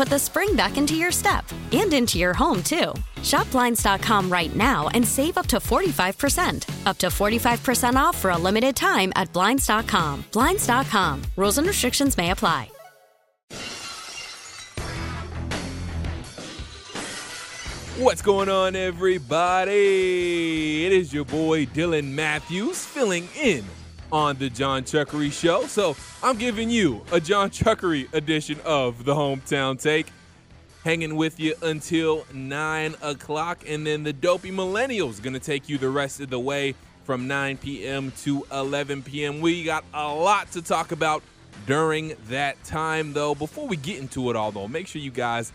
put the spring back into your step and into your home, too. Shop Blinds.com right now and save up to 45%. Up to 45% off for a limited time at Blinds.com. Blinds.com. Rules and restrictions may apply. What's going on, everybody? It is your boy Dylan Matthews filling in on the John Chuckery Show. So I'm giving you a John Chuckery edition of the Hometown Take, hanging with you until 9 o'clock. And then the Dopey Millennials going to take you the rest of the way from 9 p.m. to 11 p.m. We got a lot to talk about during that time, though. Before we get into it all, though, make sure you guys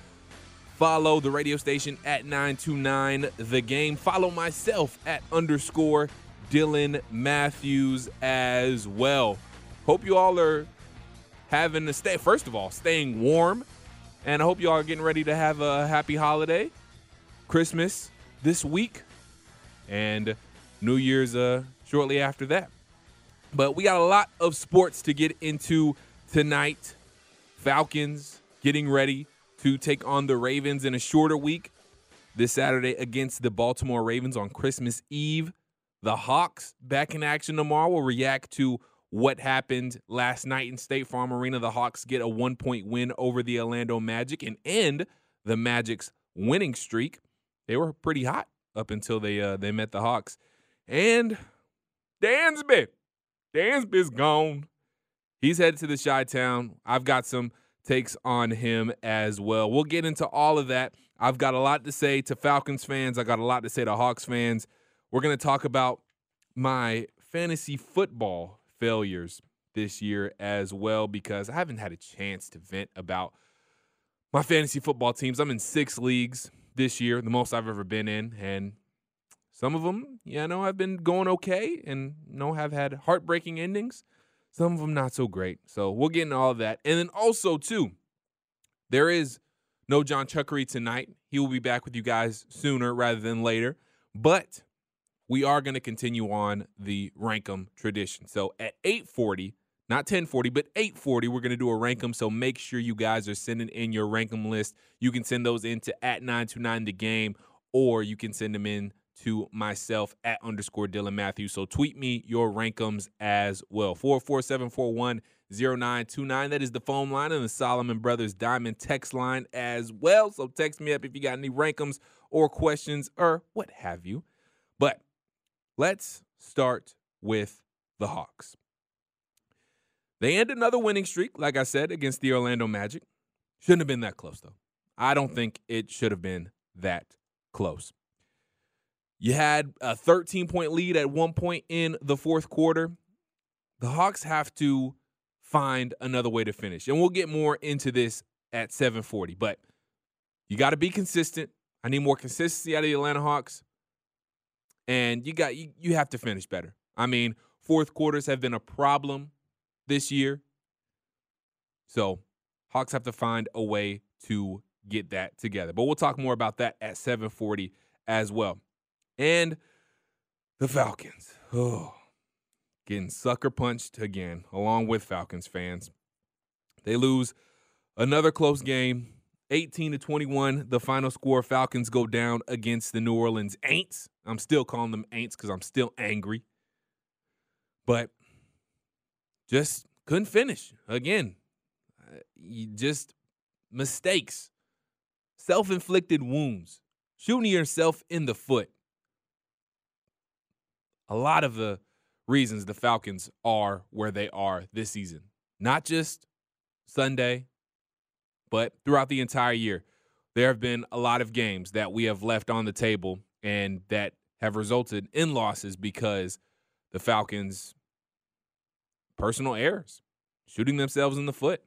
follow the radio station at 929 The Game. Follow myself at underscore Dylan Matthews as well. Hope you all are having to stay, first of all, staying warm. And I hope you all are getting ready to have a happy holiday, Christmas this week, and New Year's uh, shortly after that. But we got a lot of sports to get into tonight. Falcons getting ready to take on the Ravens in a shorter week this Saturday against the Baltimore Ravens on Christmas Eve. The Hawks back in action tomorrow will react to what happened last night in State Farm Arena. The Hawks get a one point win over the Orlando Magic and end the Magic's winning streak. They were pretty hot up until they uh, they met the Hawks. And Dansby, Dansby's gone. He's headed to the Chi Town. I've got some takes on him as well. We'll get into all of that. I've got a lot to say to Falcons fans. I got a lot to say to Hawks fans. We're going to talk about my fantasy football failures this year as well because I haven't had a chance to vent about my fantasy football teams. I'm in six leagues this year, the most I've ever been in, and some of them, you know, I've been going okay and know have had heartbreaking endings. Some of them not so great. So we'll get into all of that. And then also, too, there is no John Chuckery tonight. He will be back with you guys sooner rather than later. But we are going to continue on the Rankum tradition. So at 840, not 1040, but 840, we're going to do a Rankum. So make sure you guys are sending in your Rankum list. You can send those into at 929 the game, or you can send them in to myself at underscore Dylan Matthews. So tweet me your rankums as well. 44741 0929. That is the phone line and the Solomon Brothers Diamond text line as well. So text me up if you got any rankums or questions or what have you. Let's start with the Hawks. They end another winning streak, like I said, against the Orlando Magic. Shouldn't have been that close, though. I don't think it should have been that close. You had a 13 point lead at one point in the fourth quarter. The Hawks have to find another way to finish. And we'll get more into this at 740. But you got to be consistent. I need more consistency out of the Atlanta Hawks. And you got you, you have to finish better. I mean, fourth quarters have been a problem this year. So Hawks have to find a way to get that together. But we'll talk more about that at 740 as well and the Falcons. Oh, getting sucker punched again, along with Falcons fans. They lose Another close game. 18 to 21, the final score. Falcons go down against the New Orleans Aints. I'm still calling them Aints because I'm still angry. But just couldn't finish. Again, you just mistakes, self inflicted wounds, shooting yourself in the foot. A lot of the reasons the Falcons are where they are this season. Not just Sunday, but throughout the entire year. There have been a lot of games that we have left on the table and that have resulted in losses because the Falcons personal errors, shooting themselves in the foot.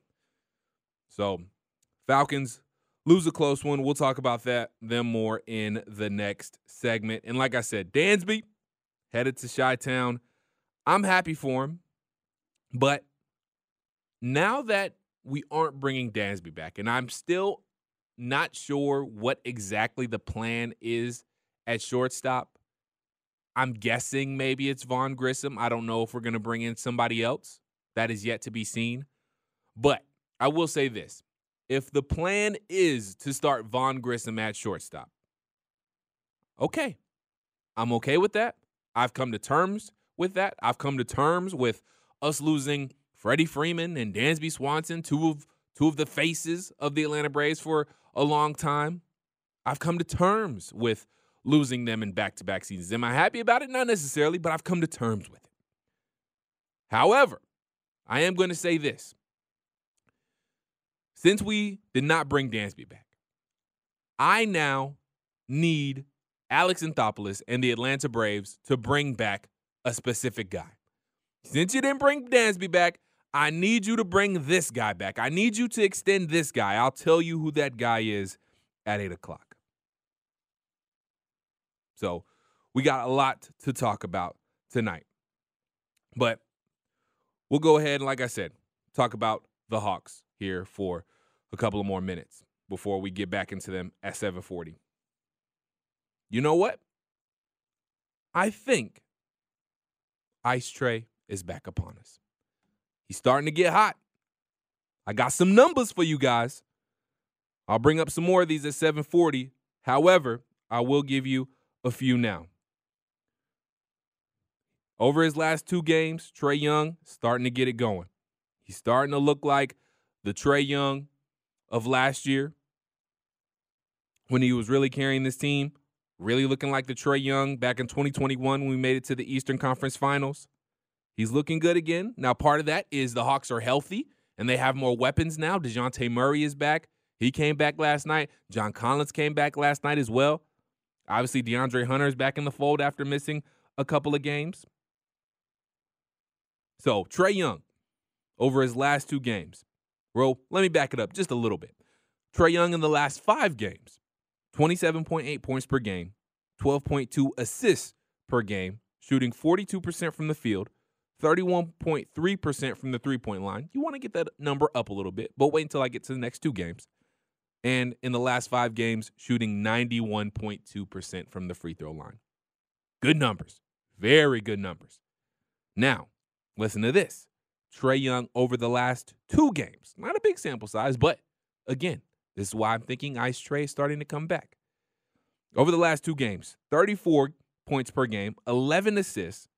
So, Falcons lose a close one. We'll talk about that them more in the next segment. And like I said, Dansby headed to Chi Town. I'm happy for him, but now that we aren't bringing Dansby back, and I'm still not sure what exactly the plan is at shortstop. I'm guessing maybe it's Vaughn Grissom. I don't know if we're going to bring in somebody else. That is yet to be seen. But I will say this if the plan is to start Vaughn Grissom at shortstop, okay, I'm okay with that. I've come to terms with that. I've come to terms with us losing Freddie Freeman and Dansby Swanson, two of two of the faces of the Atlanta Braves for a long time. I've come to terms with losing them in back to back seasons. Am I happy about it? Not necessarily, but I've come to terms with it. However, I am going to say this. Since we did not bring Dansby back, I now need Alex Anthopoulos and the Atlanta Braves to bring back a specific guy. Since you didn't bring Dansby back, I need you to bring this guy back. I need you to extend this guy. I'll tell you who that guy is at 8 o'clock. So we got a lot to talk about tonight. But we'll go ahead and, like I said, talk about the Hawks here for a couple of more minutes before we get back into them at 740. You know what? I think Ice Trae is back upon us. He's starting to get hot. I got some numbers for you guys. I'll bring up some more of these at 740. However, I will give you a few now. Over his last two games, Trae Young starting to get it going. He's starting to look like the Trae Young of last year when he was really carrying this team, really looking like the Trae Young back in 2021 when we made it to the Eastern Conference Finals. He's looking good again. Now, part of that is the Hawks are healthy and they have more weapons now. Dejounte Murray is back. He came back last night. John Collins came back last night as well. Obviously, DeAndre Hunter is back in the fold after missing a couple of games. So, Trae Young, over his last two games. Well, let me back it up just a little bit. Trae Young in the last five games, 27.8 points per game, 12.2 assists per game, shooting 42% from the field, 31.3% from the three point line. You want to get that number up a little bit, but wait until I get to the next two games and in the last five games, shooting 91.2% from the free throw line. Good numbers. Very good numbers. Now, listen to this Trae Young over the last two games. Not a big sample size, but again, this is why I'm thinking Ice Trae is starting to come back. Over the last two games, 34 points per game, 11 assists,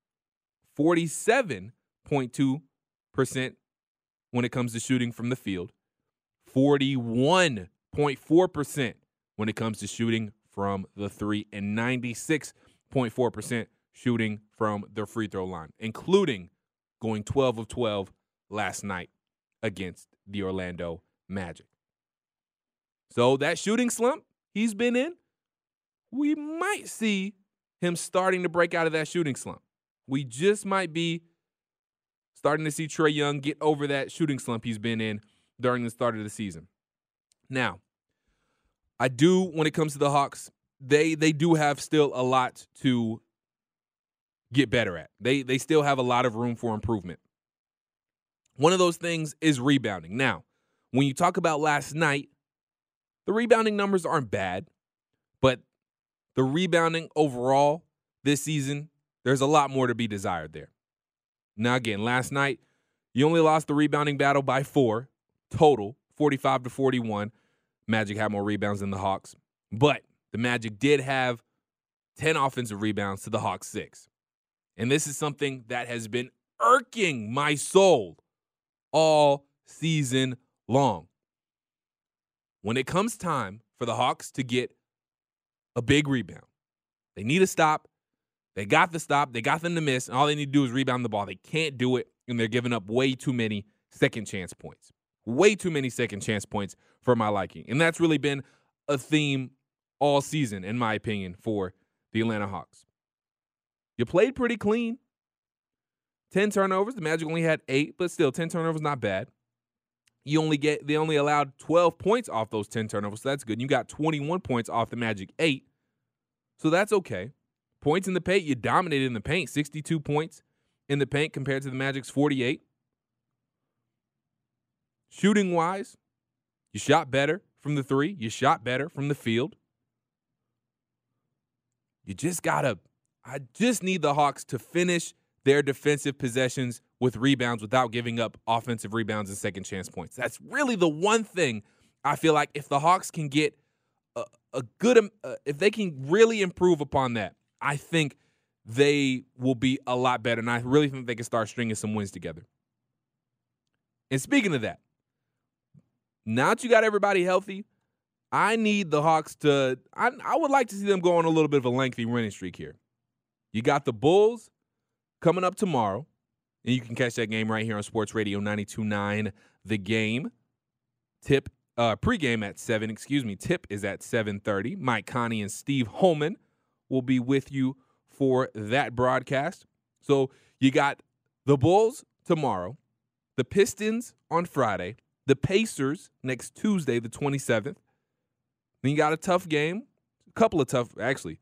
47.2% when it comes to shooting from the field, 41 0.4% when it comes to shooting from the three and 96.4% shooting from the free throw line, including going 12 of 12 last night against the Orlando Magic. So that shooting slump he's been in, we might see him starting to break out of that shooting slump. We just might be starting to see Trae Young get over that shooting slump he's been in during the start of the season. Now, I do when it comes to the Hawks, they they do have still a lot to get better at. They they still have a lot of room for improvement. One of those things is rebounding. Now, when you talk about last night, the rebounding numbers aren't bad, but the rebounding overall this season, there's a lot more to be desired there. Now again, last night, you only lost the rebounding battle by 4 total 45 to 41. Magic had more rebounds than the Hawks, but the Magic did have 10 offensive rebounds to the Hawks 6. And this is something that has been irking my soul all season long. When it comes time for the Hawks to get a big rebound, they need a stop. They got the stop. They got them to miss. And all they need to do is rebound the ball. They can't do it, and they're giving up way too many second chance points. Way too many second chance points for my liking. And that's really been a theme all season, in my opinion, for the Atlanta Hawks. You played pretty clean. 10 turnovers. The Magic only had eight, but still, 10 turnovers, not bad. You only get they only allowed 12 points off those 10 turnovers, so that's good. You got 21 points off the Magic eight. So that's okay. Points in the paint, you dominated in the paint, 62 points in the paint compared to the Magic's 48. Shooting wise, you shot better from the three, you shot better from the field. You just gotta, I just need the Hawks to finish their defensive possessions with rebounds without giving up offensive rebounds and second chance points. That's really the one thing I feel like if the Hawks can get a, a good, uh, if they can really improve upon that, I think they will be a lot better. And I really think they can start stringing some wins together. And speaking of that, now that you got everybody healthy, I need the Hawks to. I, I would like to see them go on a little bit of a lengthy winning streak here. You got the Bulls coming up tomorrow, and you can catch that game right here on Sports Radio 92.9 The Game. Tip uh, pregame at seven. Excuse me. Tip is at 7:30. Mike Connie and Steve Holman will be with you for that broadcast. So you got the Bulls tomorrow, the Pistons on Friday, the Pacers next Tuesday, the 27th. Then you got a tough game, a couple of tough, actually,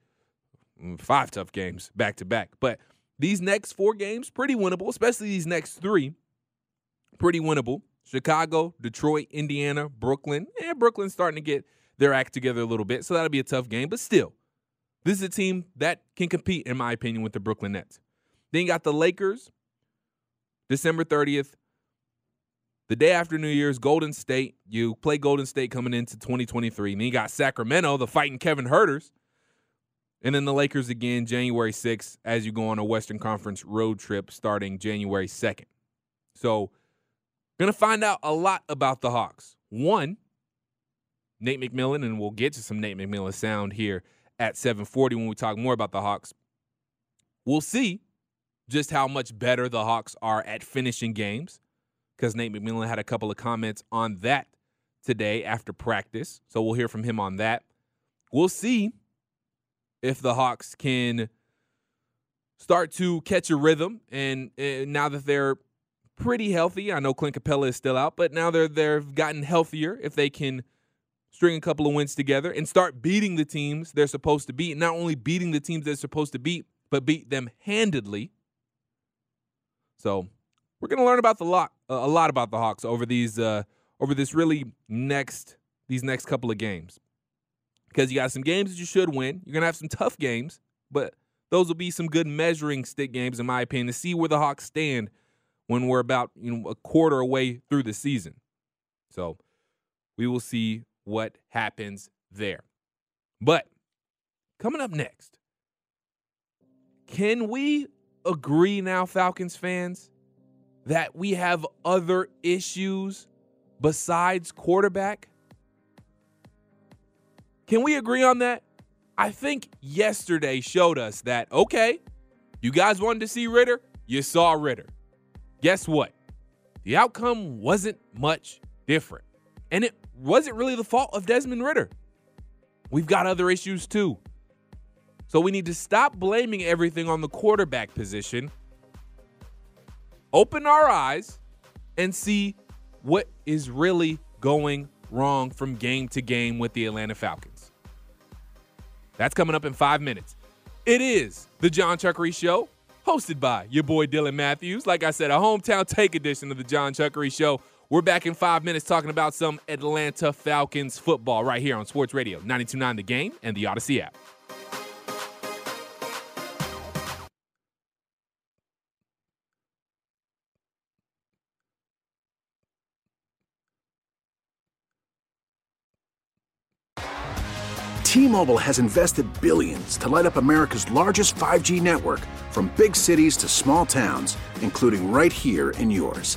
mm, five tough games back to back. But these next four games, pretty winnable, especially these next three, pretty winnable. Chicago, Detroit, Indiana, Brooklyn. And Brooklyn's starting to get their act together a little bit, so that'll be a tough game. But still, this is a team that can compete, in my opinion, with the Brooklyn Nets. Then you got the Lakers, December 30th. The day after New Year's, Golden State. You play Golden State coming into 2023. And then you got Sacramento, the fighting Kevin Huerters. And then the Lakers again, January 6th, as you go on a Western Conference road trip starting January 2nd. So, going to find out a lot about the Hawks. One, Nate McMillan, and we'll get to some Nate McMillan sound here at 740 when we talk more about the Hawks. We'll see just how much better the Hawks are at finishing games because Nate McMillan had a couple of comments on that today after practice. So we'll hear from him on that. We'll see if the Hawks can start to catch a rhythm. And, and now that they're pretty healthy, I know Clint Capela is still out, but now they're they've gotten healthier. If they can string a couple of wins together and start beating the teams they're supposed to beat, not only beating the teams they're supposed to beat, but beat them handedly. So we're going to learn about the lot a lot about the Hawks over these uh, over this really next these next couple of games because you got some games that you should win. You're gonna have some tough games, but those will be some good measuring stick games, in my opinion, to see where the Hawks stand when we're about you know a quarter away through the season. So we will see what happens there. But coming up next, can we agree now, Falcons fans, that we have other issues besides quarterback? Can we agree on that? I think yesterday showed us that, okay, you guys wanted to see Ridder, you saw Ridder. Guess what? The outcome wasn't much different. And it wasn't really the fault of Desmond Ridder? We've got other issues too. So we need to stop blaming everything on the quarterback position, open our eyes, and see what is really going wrong from game to game with the Atlanta Falcons. That's coming up in five minutes. It is the John Chuckery Show, hosted by your boy Dylan Matthews. Like I said, a hometown take edition of the John Chuckery Show. We're back in five minutes talking about some Atlanta Falcons football right here on Sports Radio 929 The Game and the Odyssey app. T Mobile has invested billions to light up America's largest 5G network from big cities to small towns, including right here in yours.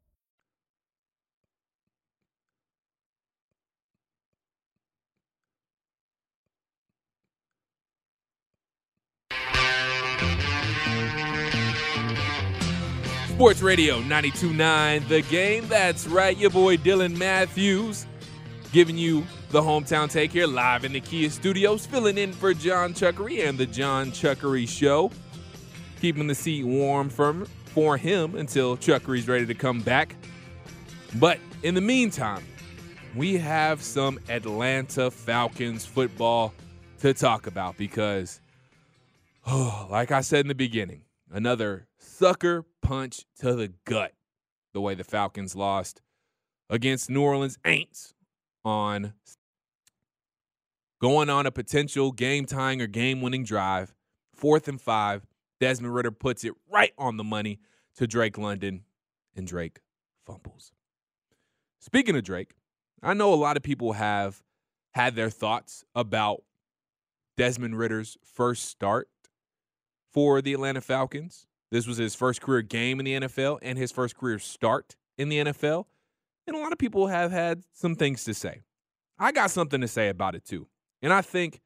Sports Radio 92.9 The Game. That's right, your boy Dylan Matthews giving you the hometown take here live in the Kia studios, filling in for John Chuckery and the John Chuckery Show. Keeping the seat warm for, for him until Chuckery's ready to come back. But in the meantime, we have some Atlanta Falcons football to talk about because, oh, like I said in the beginning, another sucker punch to the gut the way the Falcons lost against New Orleans Aints on going on a potential game tying or game winning drive. Fourth and five. Desmond Ridder puts it right on the money to Drake London, and Drake fumbles. Speaking of Drake, I know a lot of people have had their thoughts about Desmond Ridder's first start for the Atlanta Falcons. This was his first career game in the NFL and his first career start in the NFL. And a lot of people have had some things to say. I got something to say about it too. And I think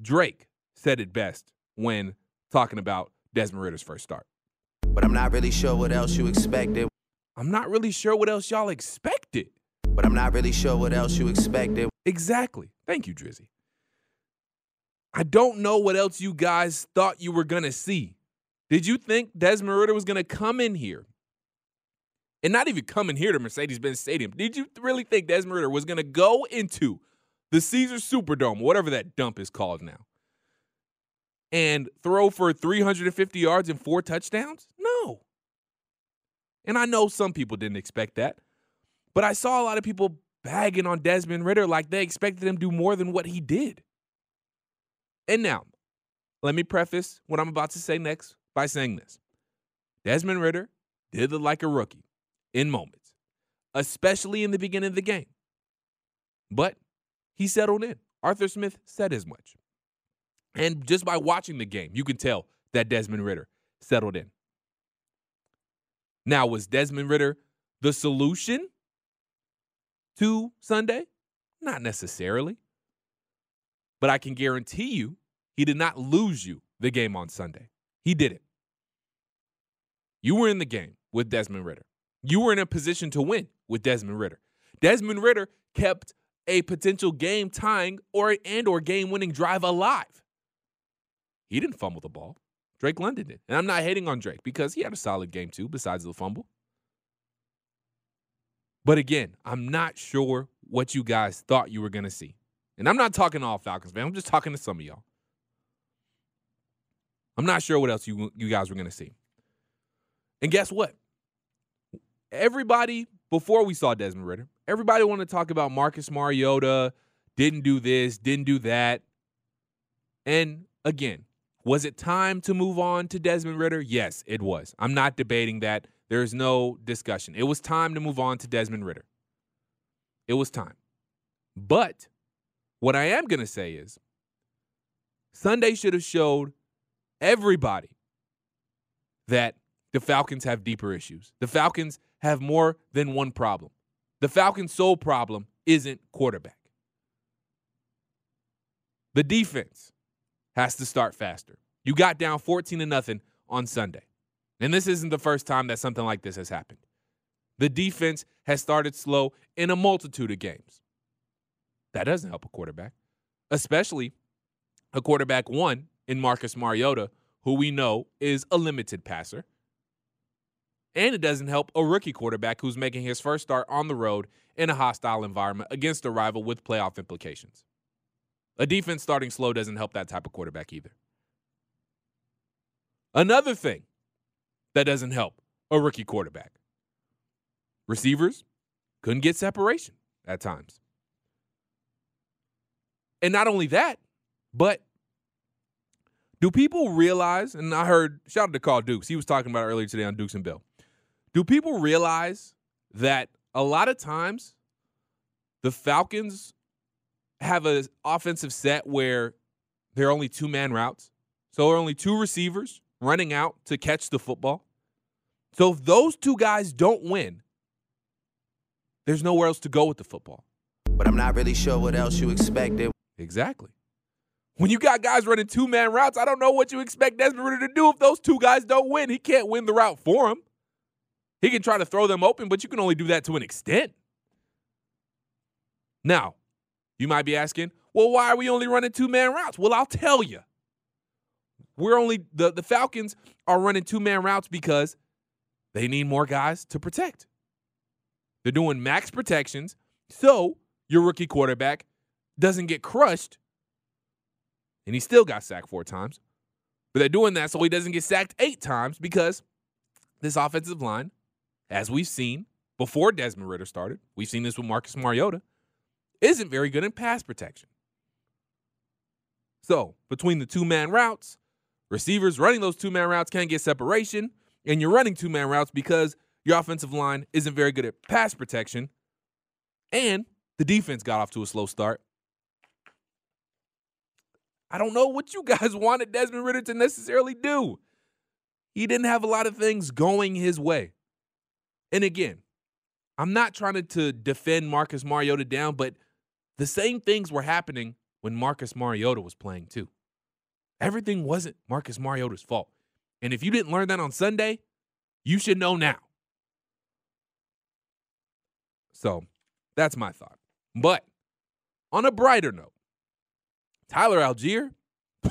Drake said it best when talking about Desmond Ridder's first start. But I'm not really sure what else you expected. I'm not really sure what else y'all expected. But I'm not really sure what else you expected. Exactly. Thank you, Drizzy. I don't know what else you guys thought you were going to see. Did you think Desmond Ridder was going to come in here and not even come in here to Mercedes-Benz Stadium? Did you really think Desmond Ridder was going to go into the Caesars Superdome, whatever that dump is called now, and throw for 350 yards and four touchdowns? No. And I know some people didn't expect that, but I saw a lot of people bagging on Desmond Ridder like they expected him to do more than what he did. And now, let me preface what I'm about to say next by saying this Desmond Ridder did look like a rookie in moments, especially in the beginning of the game. But he settled in. Arthur Smith said as much. And just by watching the game, you can tell that Desmond Ridder settled in. Now, was Desmond Ridder the solution to Sunday? Not necessarily. But I can guarantee you he did not lose you the game on Sunday. He didn't. You were in the game with Desmond Ridder. You were in a position to win with Desmond Ridder. Desmond Ridder kept a potential game tying or and or game winning drive alive. He didn't fumble the ball. Drake London did. And I'm not hating on Drake because he had a solid game too, besides the fumble. But again, I'm not sure what you guys thought you were going to see. And I'm not talking to all Falcons fans. I'm just talking to some of y'all. I'm not sure what else you you guys were going to see. And guess what? Everybody before we saw Desmond Ridder, everybody wanted to talk about Marcus Mariota didn't do this, didn't do that. And again, was it time to move on to Desmond Ridder? Yes, it was. I'm not debating that. There's no discussion. It was time to move on to Desmond Ridder. It was time. But what I am going to say is Sunday should have showed everybody that the Falcons have deeper issues. The Falcons have more than one problem. The Falcons' sole problem isn't quarterback. The defense has to start faster. You got down 14 to nothing on Sunday. And this isn't the first time that something like this has happened. The defense has started slow in a multitude of games. That doesn't help a quarterback, especially a quarterback one in Marcus Mariota, who we know is a limited passer. And it doesn't help a rookie quarterback who's making his first start on the road in a hostile environment against a rival with playoff implications. A defense starting slow doesn't help that type of quarterback either. Another thing that doesn't help a rookie quarterback receivers couldn't get separation at times. And not only that, but do people realize, and I heard, shout out to Carl Dukes, he was talking about it earlier today on Dukes and Bill. Do people realize that a lot of times the Falcons have an offensive set where there are only two man routes. So there are only two receivers running out to catch the football. So if those two guys don't win, there's nowhere else to go with the football. But I'm not really sure what else you expected. Exactly. When you got guys running two man routes, I don't know what you expect Desmond Ridder to do if those two guys don't win. He can't win the route for him. He can try to throw them open, but you can only do that to an extent. Now, you might be asking, well, why are we only running two man routes? Well, I'll tell you. We're only, the, the Falcons are running two man routes because they need more guys to protect. They're doing max protections so your rookie quarterback doesn't get crushed. And he still got sacked four times. But they're doing that so he doesn't get sacked eight times because this offensive line, as we've seen before Desmond Ridder started, we've seen this with Marcus Mariota, isn't very good in pass protection. So, between the two man routes, receivers running those two man routes can't get separation, and you're running two man routes because your offensive line isn't very good at pass protection, and the defense got off to a slow start. I don't know what you guys wanted Desmond Ridder to necessarily do. He didn't have a lot of things going his way. And again, I'm not trying to, defend Marcus Mariota down, but the same things were happening when Marcus Mariota was playing too. Everything wasn't Marcus Mariota's fault. And if you didn't learn that on Sunday, you should know now. So that's my thought. But on a brighter note, Tyler Allgeier,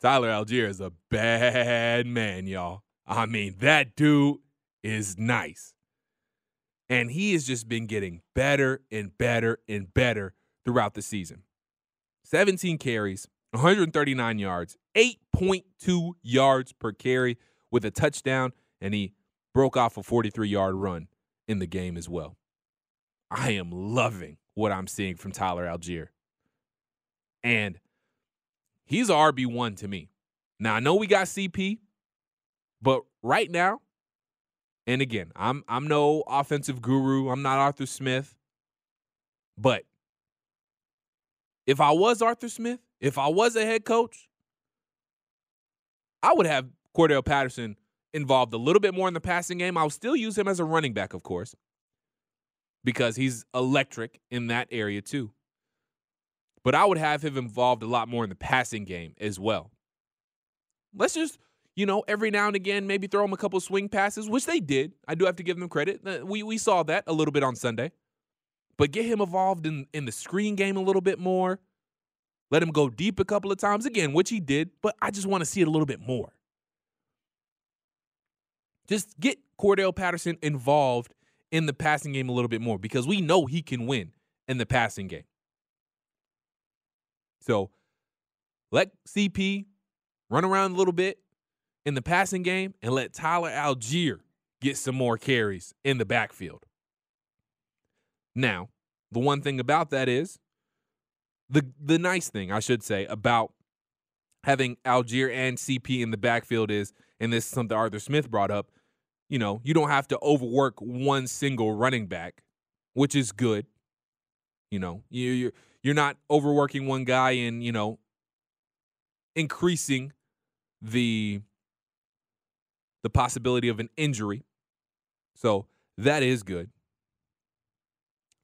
Tyler Allgeier is a bad man, y'all. I mean, that dude is nice. And he has just been getting better and better and better throughout the season. 17 carries, 139 yards, 8.2 yards per carry with a touchdown, and he broke off a 43 yard run in the game as well. I am loving what I'm seeing from Tyler Allgeier. And he's a RB1 to me. Now, I know we got CP, but right now, and again, I'm I'm no offensive guru. I'm not Arthur Smith. But if I was Arthur Smith, if I was a head coach, I would have Cordell Patterson involved a little bit more in the passing game. I'll still use him as a running back, of course, because he's electric in that area too. But I would have him involved a lot more in the passing game as well. Let's just you know, every now and again, maybe throw him a couple swing passes, which they did. I do have to give them credit. We we saw that a little bit on Sunday. But get him involved in, in the screen game a little bit more. Let him go deep a couple of times again, which he did, but I just want to see it a little bit more. Just get Cordell Patterson involved in the passing game a little bit more because we know he can win in the passing game. So let CP run around a little bit in the passing game and let Tyler Allgeier get some more carries in the backfield. Now, the one thing about that is the the nice thing I should say about having Allgeier and CP in the backfield is, and this is something Arthur Smith brought up, you know, you don't have to overwork one single running back, which is good. You know, you you're you're not overworking one guy and, you know, increasing the the possibility of an injury. So that is good.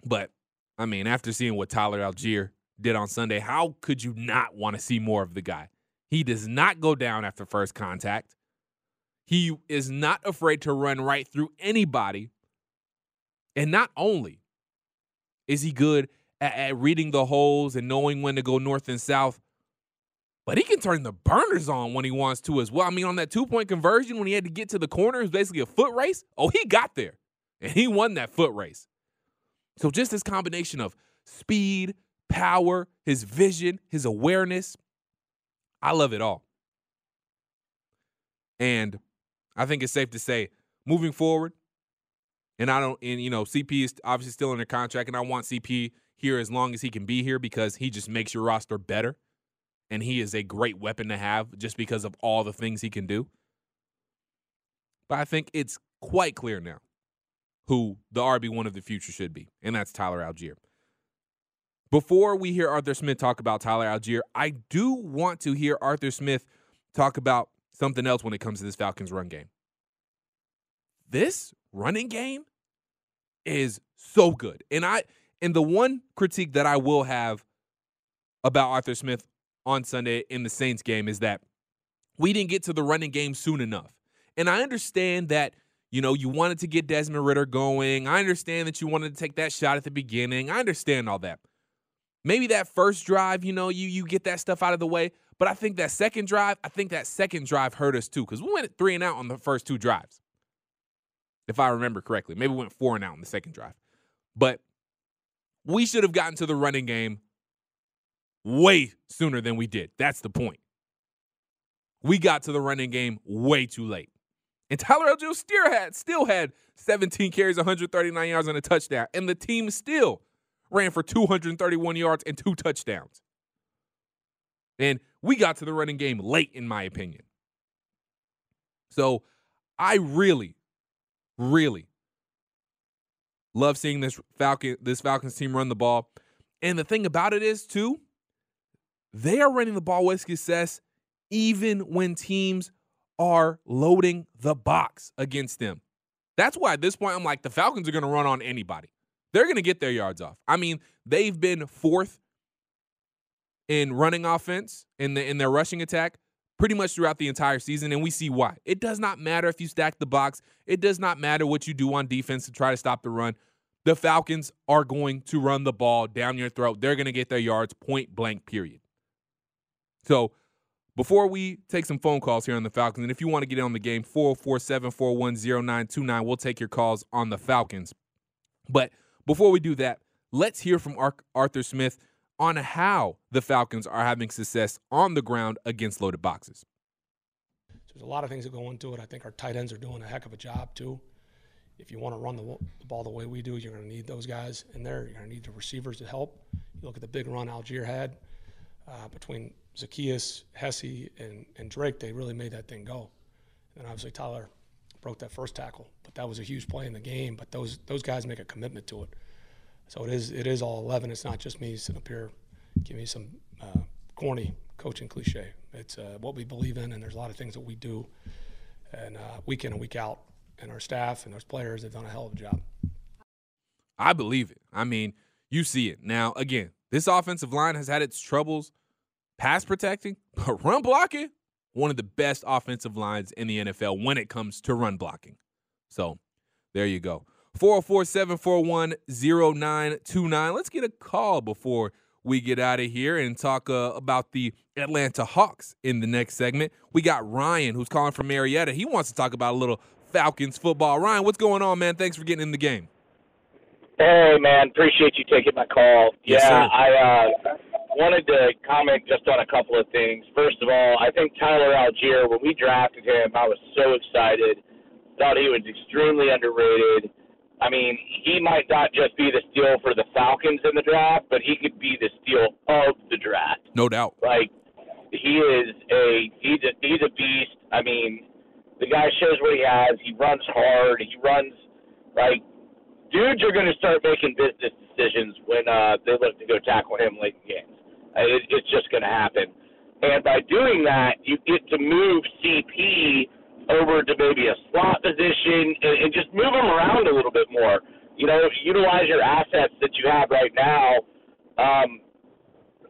But I mean, after seeing what Tyler Allgeier did on Sunday, how could you not want to see more of the guy? He does not go down after first contact. He is not afraid to run right through anybody. And not only is he good at, at, reading the holes and knowing when to go north and south, but he can turn the burners on when he wants to as well. I mean, on that two point conversion, when he had to get to the corner, it was basically a foot race. Oh, he got there and he won that foot race. So just this combination of speed, power, his vision, his awareness, I love it all. And I think it's safe to say moving forward, and I don't, and you know, CP is obviously still under contract, and I want CP here as long as he can be here because he just makes your roster better. And he is a great weapon to have just because of all the things he can do. But I think it's quite clear now who the RB1 of the future should be, and that's Tyler Allgeier. Before we hear Arthur Smith talk about Tyler Allgeier, I do want to hear Arthur Smith talk about something else when it comes to this Falcons run game. This running game is so good. And I and the one critique that I will have about Arthur Smith on Sunday in the Saints game is that we didn't get to the running game soon enough. And I understand that you know, you wanted to get Desmond Ridder going. I understand that you wanted to take that shot at the beginning. I understand all that. Maybe that first drive, you know, you you get that stuff out of the way. But I think that second drive, I think that second drive hurt us too because we went three and out on the first two drives, if I remember correctly. Maybe we went four and out on the second drive, but we should have gotten to the running game way sooner than we did. That's the point. We got to the running game way too late. And Tyler Allgeier still had still had 17 carries, 139 yards, and a touchdown. And the team still ran for 231 yards and two touchdowns. And we got to the running game late, in my opinion. So I really, really love seeing this Falcon, this Falcons team run the ball. And the thing about it is, too, they are running the ball with success even when teams are loading the box against them. That's why at this point, I'm like, the Falcons are going to run on anybody. They're going to get their yards off. I mean, they've been fourth in running offense in the in their rushing attack pretty much throughout the entire season, and we see why. It does not matter if you stack the box. It does not matter what you do on defense to try to stop the run. The Falcons are going to run the ball down your throat. They're going to get their yards point blank, period. So before we take some phone calls here on the Falcons, and if you want to get in on the game, 404 741 0929, we'll take your calls on the Falcons. But before we do that, let's hear from Arthur Smith on how the Falcons are having success on the ground against loaded boxes. there's a lot of things that go into it. I think our tight ends are doing a heck of a job too. If you want to run the, the ball the way we do, you're going to need those guys in there. You're going to need the receivers to help. You look at the big run Allgeier had uh, between Zaccheaus, Hesse, and, and Drake. They really made that thing go. And obviously Tyler broke that first tackle, but that was a huge play in the game. But those those guys make a commitment to it. So it is it is all 11. It's not just me sitting up here giving me some uh, corny coaching cliche. It's uh, what we believe in, and there's a lot of things that we do, and uh, week in and week out, and our staff and those players have done a hell of a job. I believe it. I mean, you see it now. Again, this offensive line has had its troubles pass protecting, but run blocking. One of the best offensive lines in the NFL when it comes to run blocking. So there you go. 404 741 0929. Let's get a call before we get out of here and talk uh, about the Atlanta Hawks in the next segment. We got Ryan who's calling from Marietta. He wants to talk about a little Falcons football. Ryan, what's going on, man? Thanks for getting in the game. Hey, man, appreciate you taking my call. Yes, yeah, sir. I uh, wanted to comment just on a couple of things. First of all, I think Tyler Allgeier, when we drafted him, I was so excited. Thought he was extremely underrated. I mean, he might not just be the steal for the Falcons in the draft, but he could be the steal of the draft. No doubt. Like he is a he's a he's a beast. I mean, the guy shows what he has. He runs hard. He runs like dudes are going to start making business decisions when uh, they look to go tackle him late in games. It, it's just going to happen. And by doing that, you get to move CP over to maybe a slot position and, and just move him around a little bit more. You know, utilize your assets that you have right now. Um,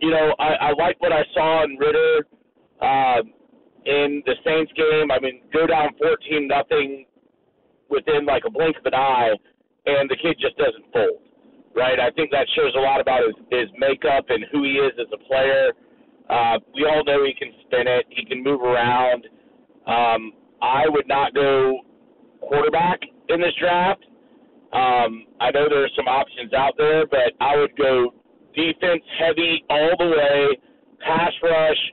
you know, I, I like what I saw in Ridder uh, in the Saints game. I mean, go down 14 nothing within like a blink of an eye, and the kid just doesn't fold. Right? I think that shows a lot about his, his makeup and who he is as a player. Uh, we all know he can spin it. He can move around. Um, I would not go quarterback in this draft. Um, I know there are some options out there, but I would go defense heavy all the way, pass rush,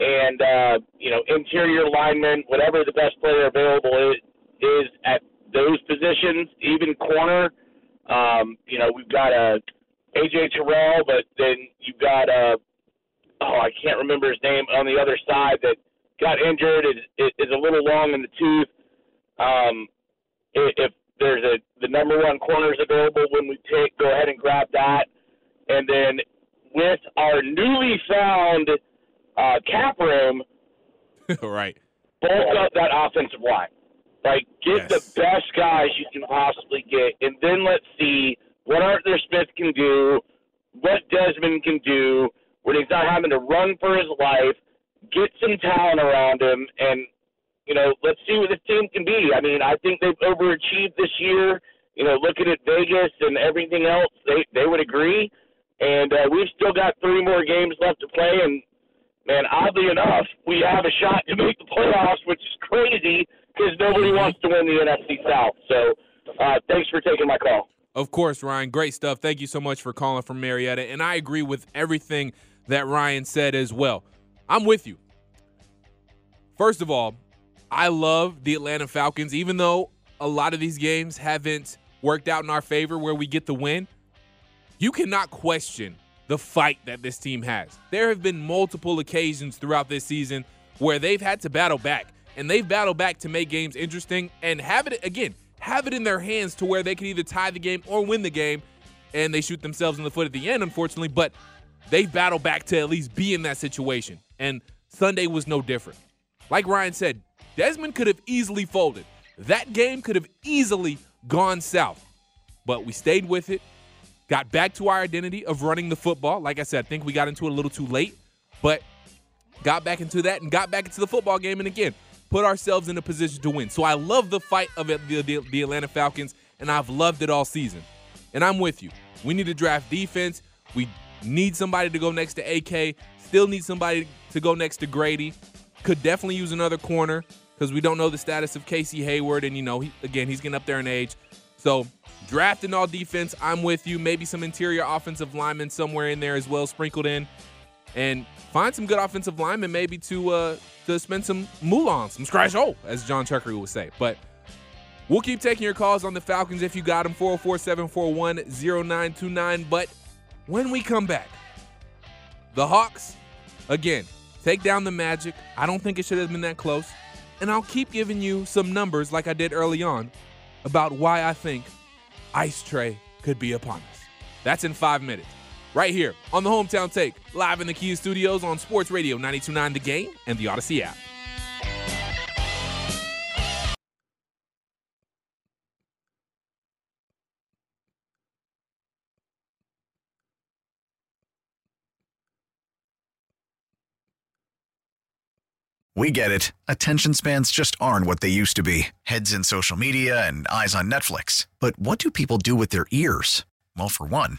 and uh, you know interior lineman, whatever the best player available is, is at those positions, even corner. Um, you know we've got a AJ Terrell, but then you've got a oh I can't remember his name on the other side that got injured is is a little long in the tooth. Um, if, if there's a the number one corners available when we take, go ahead and grab that, and then with our newly found uh, cap room, right. bulk up that offensive line. Like get Yes. the best guys you can possibly get, and then let's see what Arthur Smith can do, what Desmond can do when he's not having to run for his life. Get some talent around him, and you know, let's see what this team can be. I mean, I think they've overachieved this year. You know, looking at Vegas and everything else, they they would agree. And uh, we've still got three more games left to play, and man, oddly enough, we have a shot to make the playoffs, which is crazy because nobody wants to win the NFC South. So, uh, thanks for taking my call. Of course, Ryan. Great stuff. Thank you so much for calling from Marietta. And I agree with everything that Ryan said as well. I'm with you. First of all, I love the Atlanta Falcons, even though a lot of these games haven't worked out in our favor where we get the win. You cannot question the fight that this team has. There have been multiple occasions throughout this season where they've had to battle back, and they've battled back to make games interesting and have it again, have it in their hands to where they can either tie the game or win the game, and they shoot themselves in the foot at the end, unfortunately. But they battle back to at least be in that situation, and Sunday was no different. Like Ryan said, Desmond could have easily folded. That game could have easily gone south, but we stayed with it got back to our identity of running the football. Like I said, I think we got into it a little too late, but got back into that and got back into the football game and again put ourselves in a position to win. So I love the fight of the, the, the Atlanta Falcons, and I've loved it all season. And I'm with you. We need to draft defense. We need somebody to go next to AK. Still need somebody to go next to Grady. Could definitely use another corner because we don't know the status of Casey Hayward, and you know, he, again, he's getting up there in age. So drafting all defense, I'm with you. Maybe some interior offensive linemen somewhere in there as well, sprinkled in, and find some good offensive linemen maybe to uh, to spend some moolah some scratch hole, as John Chuckery would say. But we'll keep taking your calls on the Falcons if you got them 404-741-0929. But when we come back, the Hawks again take down the Magic. I don't think it should have been that close, and I'll keep giving you some numbers like I did early on about why I think Ice Trae could be upon us. That's in five minutes. Right here on the Hometown Take, live in the Kia Studios on Sports Radio 929 The Game and the Audacy app. We get it. Attention spans just aren't what they used to be heads in social media and eyes on Netflix. But what do people do with their ears? Well, for one,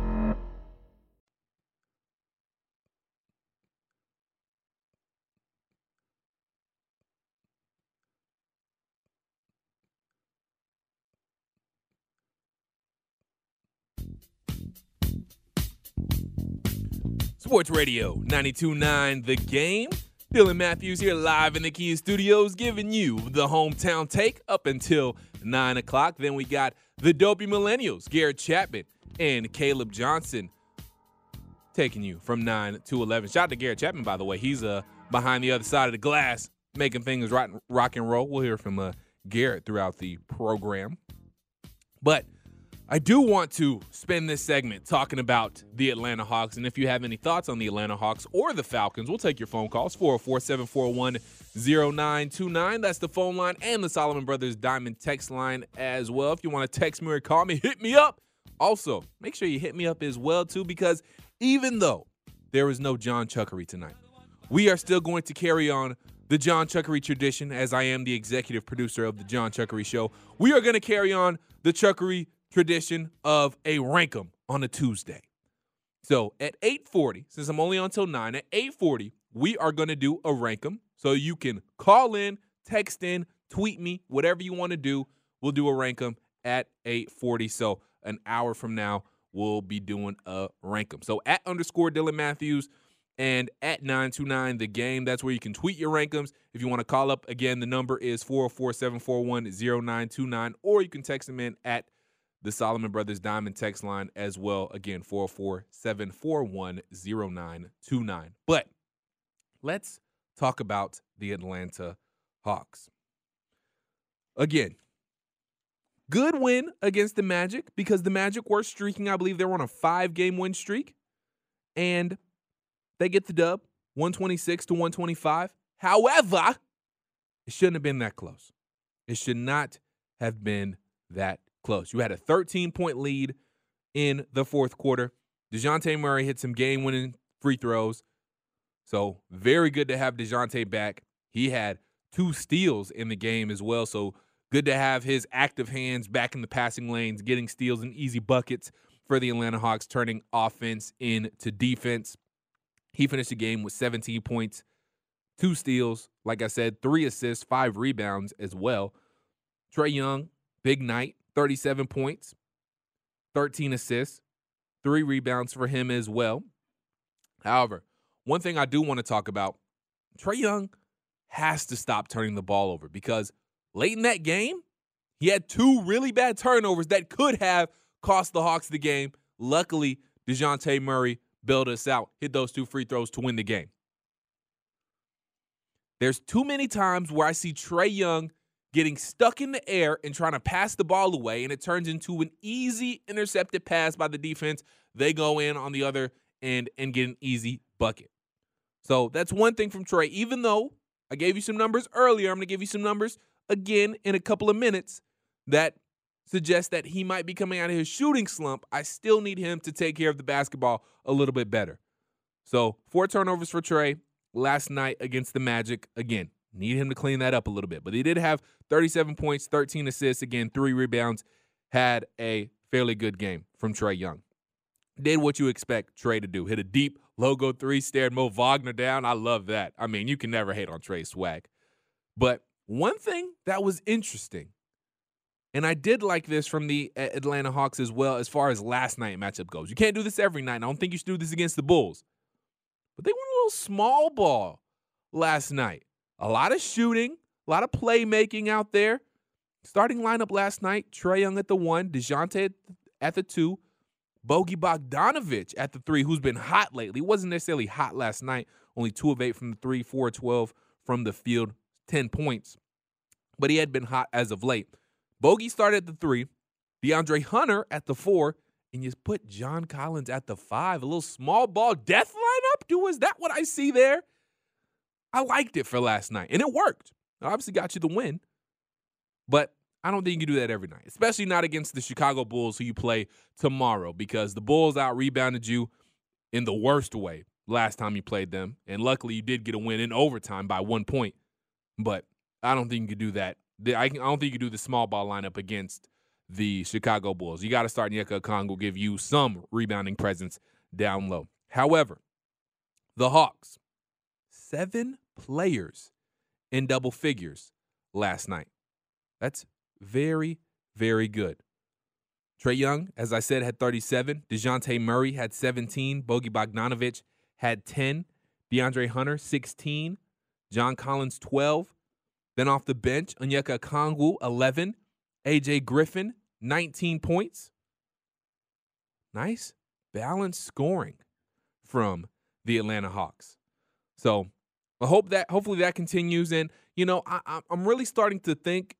Sports Radio 92.9 The Game. Dylan Matthews here live in the Kia Studios giving you the hometown take up until 9 o'clock. Then we got the Dopey Millennials, Garrett Chapman and Caleb Johnson taking you from 9 to 11. Shout out to Garrett Chapman, by the way. He's uh, behind the other side of the glass making things rock, and roll. We'll hear from uh, Garrett throughout the program. But – I do want to spend this segment talking about the Atlanta Hawks. And if you have any thoughts on the Atlanta Hawks or the Falcons, we'll take your phone calls 404 741 0929. That's the phone line and the Solomon Brothers Diamond text line as well. If you want to text me or call me, hit me up. Also, make sure you hit me up as well, too, because even though there is no John Chuckery tonight, we are still going to carry on the John Chuckery tradition as I am the executive producer of the John Chuckery Show. We are going to carry on the Chuckery tradition of a rankum on a Tuesday. So at 8:40, since I'm only on until 9, at 8:40, we are going to do a rankum. So you can call in, text in, tweet me, whatever you want to do. We'll do a rankum at 8:40. So an hour from now, we'll be doing a rankum. So at underscore Dylan Matthews and at 929 the game. That's where you can tweet your rankums. If you want to call up again, the number is 404 741 0929, or you can text them in at the Solomon Brothers Diamond text line as well. Again, 404 741 0929. But let's talk about the Atlanta Hawks. Again, good win against the Magic because the Magic were streaking. I believe they were on a five game win streak. And they get the dub 126 to 125. However, it shouldn't have been that close. It should not have been that close. You had a 13 point lead in the fourth quarter. DeJounte Murray hit some game winning free throws. So, very good to have DeJounte back. He had two steals in the game as well. So, good to have his active hands back in the passing lanes, getting steals and easy buckets for the Atlanta Hawks, turning offense into defense. He finished the game with 17 points, two steals, like I said, three assists, five rebounds as well. Trae Young, big night, 37 points, 13 assists, three rebounds for him as well. However, one thing I do want to talk about Trae Young has to stop turning the ball over because late in that game, he had two really bad turnovers that could have cost the Hawks the game. Luckily, DeJounte Murray bailed us out, hit those two free throws to win the game. There's too many times where I see Trae Young getting stuck in the air and trying to pass the ball away, and it turns into an easy intercepted pass by the defense. They go in on the other end and get an easy bucket. So that's one thing from Trae. Even though I gave you some numbers earlier, I'm going to give you some numbers again in a couple of minutes that suggest that he might be coming out of his shooting slump. I still need him to take care of the basketball a little bit better. So, four turnovers for Trae last night against the Magic. Again, Need him to clean that up a little bit. But he did have 37 points, 13 assists, again, three rebounds. Had a fairly good game from Trae Young. Did what you expect Trae to do. Hit a deep logo three, stared Mo Wagner down. I love that. I mean, you can never hate on Trae swag. But one thing that was interesting, and I did like this from the Atlanta Hawks as well, as far as last night matchup goes. You can't do this every night. I don't think you should do this against the Bulls. But they went a little small ball last night. A lot of shooting, a lot of playmaking out there. Starting lineup last night: Trae Young at the one, Dejounte at the two, Bogey Bogdanovic at the three, who's been hot lately. wasn't necessarily hot last night. Only two of eight from the three, four of twelve from the field, ten points. But he had been hot as of late. Bogey started at the three, DeAndre Hunter at the four, and you put John Collins at the five. A little small ball death lineup. Do is that what I see there? I liked it for last night, and it worked. obviously got you the win, but I don't think you can do that every night, especially not against the Chicago Bulls who you play tomorrow because the Bulls out rebounded you in the worst way last time you played them. And luckily, you did get a win in overtime by one point. But I don't think you could do that. I don't think you could do the small ball lineup against the Chicago Bulls. You got to start Onyeka Okongwu, give you some rebounding presence down low. However, the Hawks, seven players in double figures last night. That's very, very good. Trae Young, as I said, had 37. DeJounte Murray had 17. Bogey Bogdanovic had 10. DeAndre Hunter, 16. John Collins, 12. Then off the bench, Onyeka Okongwu, 11. AJ Griffin, 19 points. Nice balanced scoring from the Atlanta Hawks. So I hope that hopefully that continues. And you know, I, I'm really starting to think.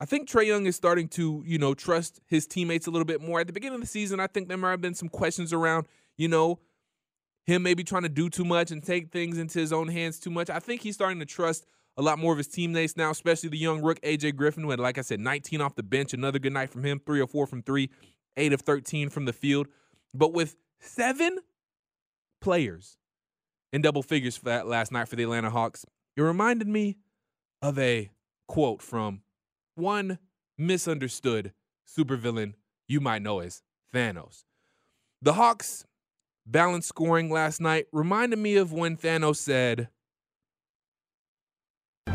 I think Trae Young is starting to you know trust his teammates a little bit more. At the beginning of the season, I think there might have been some questions around you know him maybe trying to do too much and take things into his own hands too much. I think he's starting to trust a lot more of his teammates now, especially the young rook AJ Griffin, who had, like I said, 19 off the bench. Another good night from him, three or four from three, eight of 13 from the field. But with seven players in double figures for that last night for the Atlanta Hawks, it reminded me of a quote from one misunderstood supervillain you might know as Thanos. The Hawks' balanced scoring last night reminded me of when Thanos said,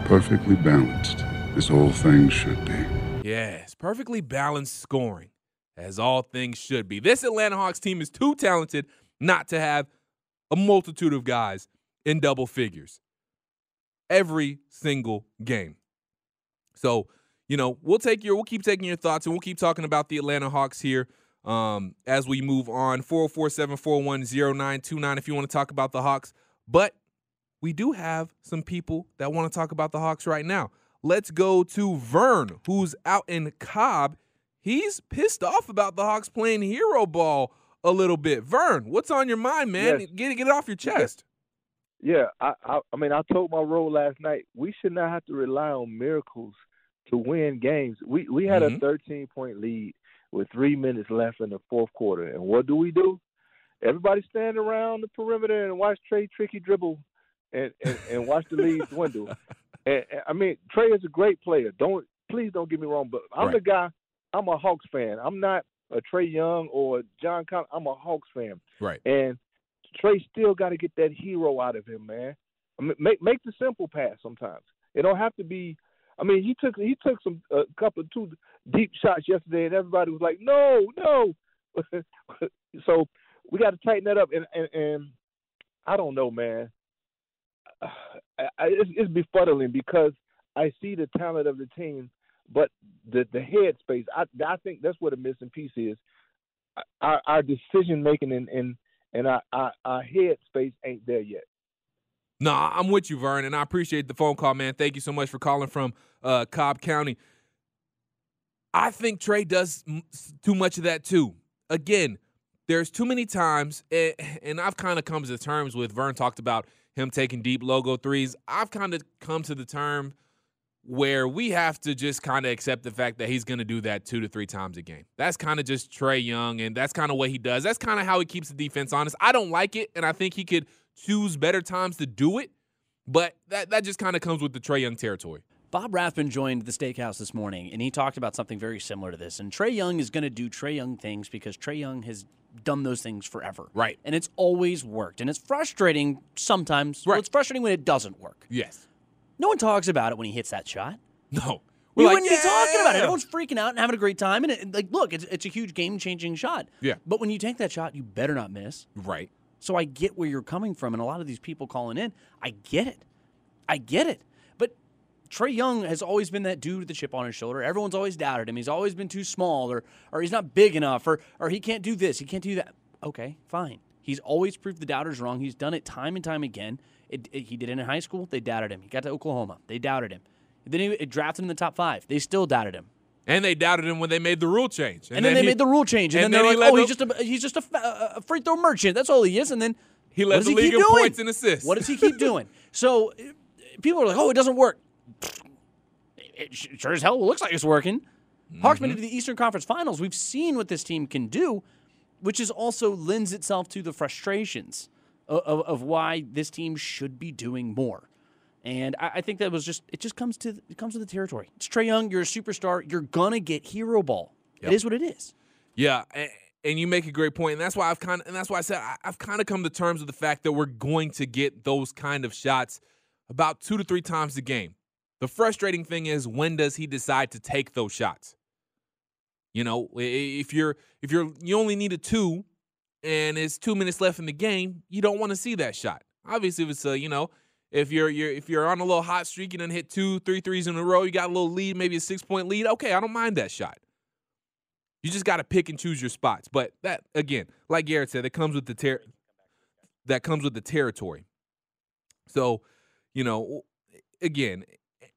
Perfectly balanced, as all things should be. Yes, perfectly balanced scoring as all things should be. This Atlanta Hawks team is too talented not to have a multitude of guys in double figures every single game. So, you know, we'll take your, we'll keep taking your thoughts and we'll keep talking about the Atlanta Hawks here um, as we move on. 404 741 0929 if you want to talk about the Hawks. But we do have some people that want to talk about the Hawks right now. Let's go to Vern, who's out in Cobb he's pissed off about the Hawks playing hero ball a little bit. Vern, what's on your mind, man? Yes. Get get it off your chest. Yeah, I, I I mean I told my role last night. We should not have to rely on miracles to win games. We we had Mhm. a 13 point lead with three minutes left in the fourth quarter, and what do we do? Everybody stand around the perimeter and watch Trae Tricky dribble, and and, and watch the lead dwindle. And, and, I mean Trae is a great player. Don't please don't get me wrong, but I'm the guy. I'm a Hawks fan. I'm not a Trae Young or John Collins. I'm a Hawks fan. Right. And Trae still got to get that hero out of him, man. I mean, make make the simple pass sometimes. It don't have to be. I mean, he took he took some a couple of two deep shots yesterday, and everybody was like, "No, no." so we got to tighten that up. And and, and I don't know, man. I, I, it's, it's befuddling because I see the talent of the team, but the the headspace. I I think that's what a missing piece is. Our, our decision making and and and our, our our headspace ain't there yet. No, I'm with you, Vern, and I appreciate the phone call, man. Thank you so much for calling from uh, Cobb County. I think Trae does too much of that too. Again, there's too many times, eh, and I've kind of come to terms with. Vern talked about him taking deep logo threes. I've kind of come to the term where we have to just kind of accept the fact that he's going to do that two to three times a game. That's kind of just Trae Young, and that's kind of what he does. That's kind of how he keeps the defense honest. I don't like it, and I think he could choose better times to do it, but that, that just kind of comes with the Trae Young territory. Bob Rathbun joined the steakhouse this morning, and he talked about something very similar to this. And Trae Young is going to do Trae Young things because Trae Young has done those things forever. Right. And it's always worked. And it's frustrating sometimes. Well, Right. it's frustrating when it doesn't work. Yes. No one talks about it when he hits that shot. No. We We're like, wouldn't be talking about it. Everyone's freaking out and having a great time. And it, like, look, it's, it's a huge game changing shot. Yeah. But when you take that shot, you better not miss. Right. So I get where you're coming from, and a lot of these people calling in, I get it. I get it. But Trae Young has always been that dude with the chip on his shoulder. Everyone's always doubted him. He's always been too small, or or he's not big enough, or or he can't do this, he can't do that. Okay, fine. He's always proved the doubters wrong. He's done it time and time again. It, it- he did it in high school. They doubted him. He got to Oklahoma. They doubted him. Then he drafted in the top five. They still doubted him. And they doubted him when they made the rule change. And, then, they he- made the rule change, and, and then, then they're he like, "Oh, he's just a he's just a, a free throw merchant. That's all he is." And then He led the he league in doing? points and assists. What does he keep doing? So people are like, "Oh, it doesn't work." It sure as hell looks like it's working. Hawks Mm-hmm. been to the Eastern Conference Finals. We've seen what this team can do. which is also lends itself to the frustrations of, of, why this team should be doing more. And I, I, think that was just it just comes to it comes to the territory. It's Trae Young, you're a superstar, you're gonna get hero ball. Yep. It is what it is. Yeah, and, and, you make a great point, and that's why I've kind of and that's why I said I, I've kind of come to terms with the fact that we're going to get those kind of shots about two to three times a game. The frustrating thing is when does he decide to take those shots? You know, if you're if you're you only need a two and it's two minutes left in the game, you don't want to see that shot. Obviously, if it's a you know if you're you're if you're on a little hot streak and then hit two three threes in a row, you got a little lead, maybe a six point lead. Okay, I don't mind that shot. You just got to pick and choose your spots. But that again, like Garrett said, it comes with the ter- that comes with the territory. So, you know, again,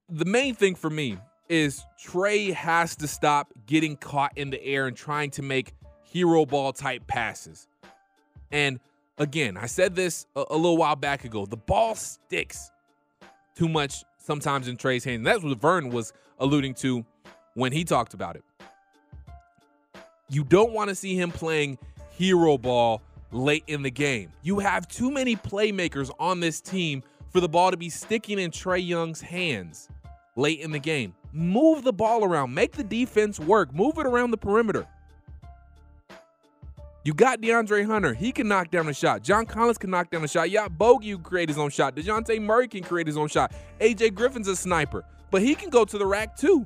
the main thing for me is Trae has to stop getting caught in the air and trying to make hero ball type passes. And again, I said this a, a little while back ago. The ball sticks too much sometimes in Trae's hand. that's what Vern was alluding to when he talked about it. You don't want to see him playing hero ball late in the game. You have too many playmakers on this team for the ball to be sticking in Trae Young's hands late in the game. Move the ball around, make the defense work, move it around the perimeter. You got DeAndre Hunter. He can knock down a shot. John Collins can knock down a shot. Yeah, Bogey can create his own shot. DeJounte Murray can create his own shot. AJ Griffin's a sniper, but he can go to the rack too.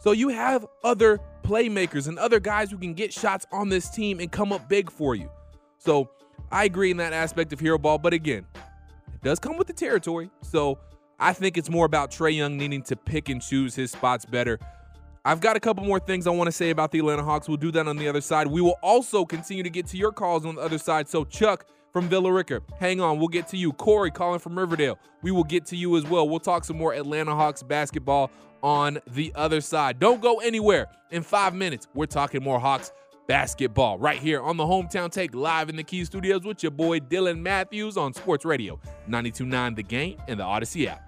So you have other playmakers and other guys who can get shots on this team and come up big for you. So I agree in that aspect of hero ball, but again, it does come with the territory. So I think it's more about Trae Young needing to pick and choose his spots better. I've got a couple more things I want to say about the Atlanta Hawks. We'll do that on the other side. We will also continue to get to your calls on the other side. So, Chuck from Villa Rica, hang on. We'll get to you. Corey calling from Riverdale, we will get to you as well. We'll talk some more Atlanta Hawks basketball on the other side. Don't go anywhere. In five minutes, we're talking more Hawks basketball right here on the Hometown Take live in the Kia Studios with your boy Dylan Matthews on Sports Radio 929 The Game and the Audacy app.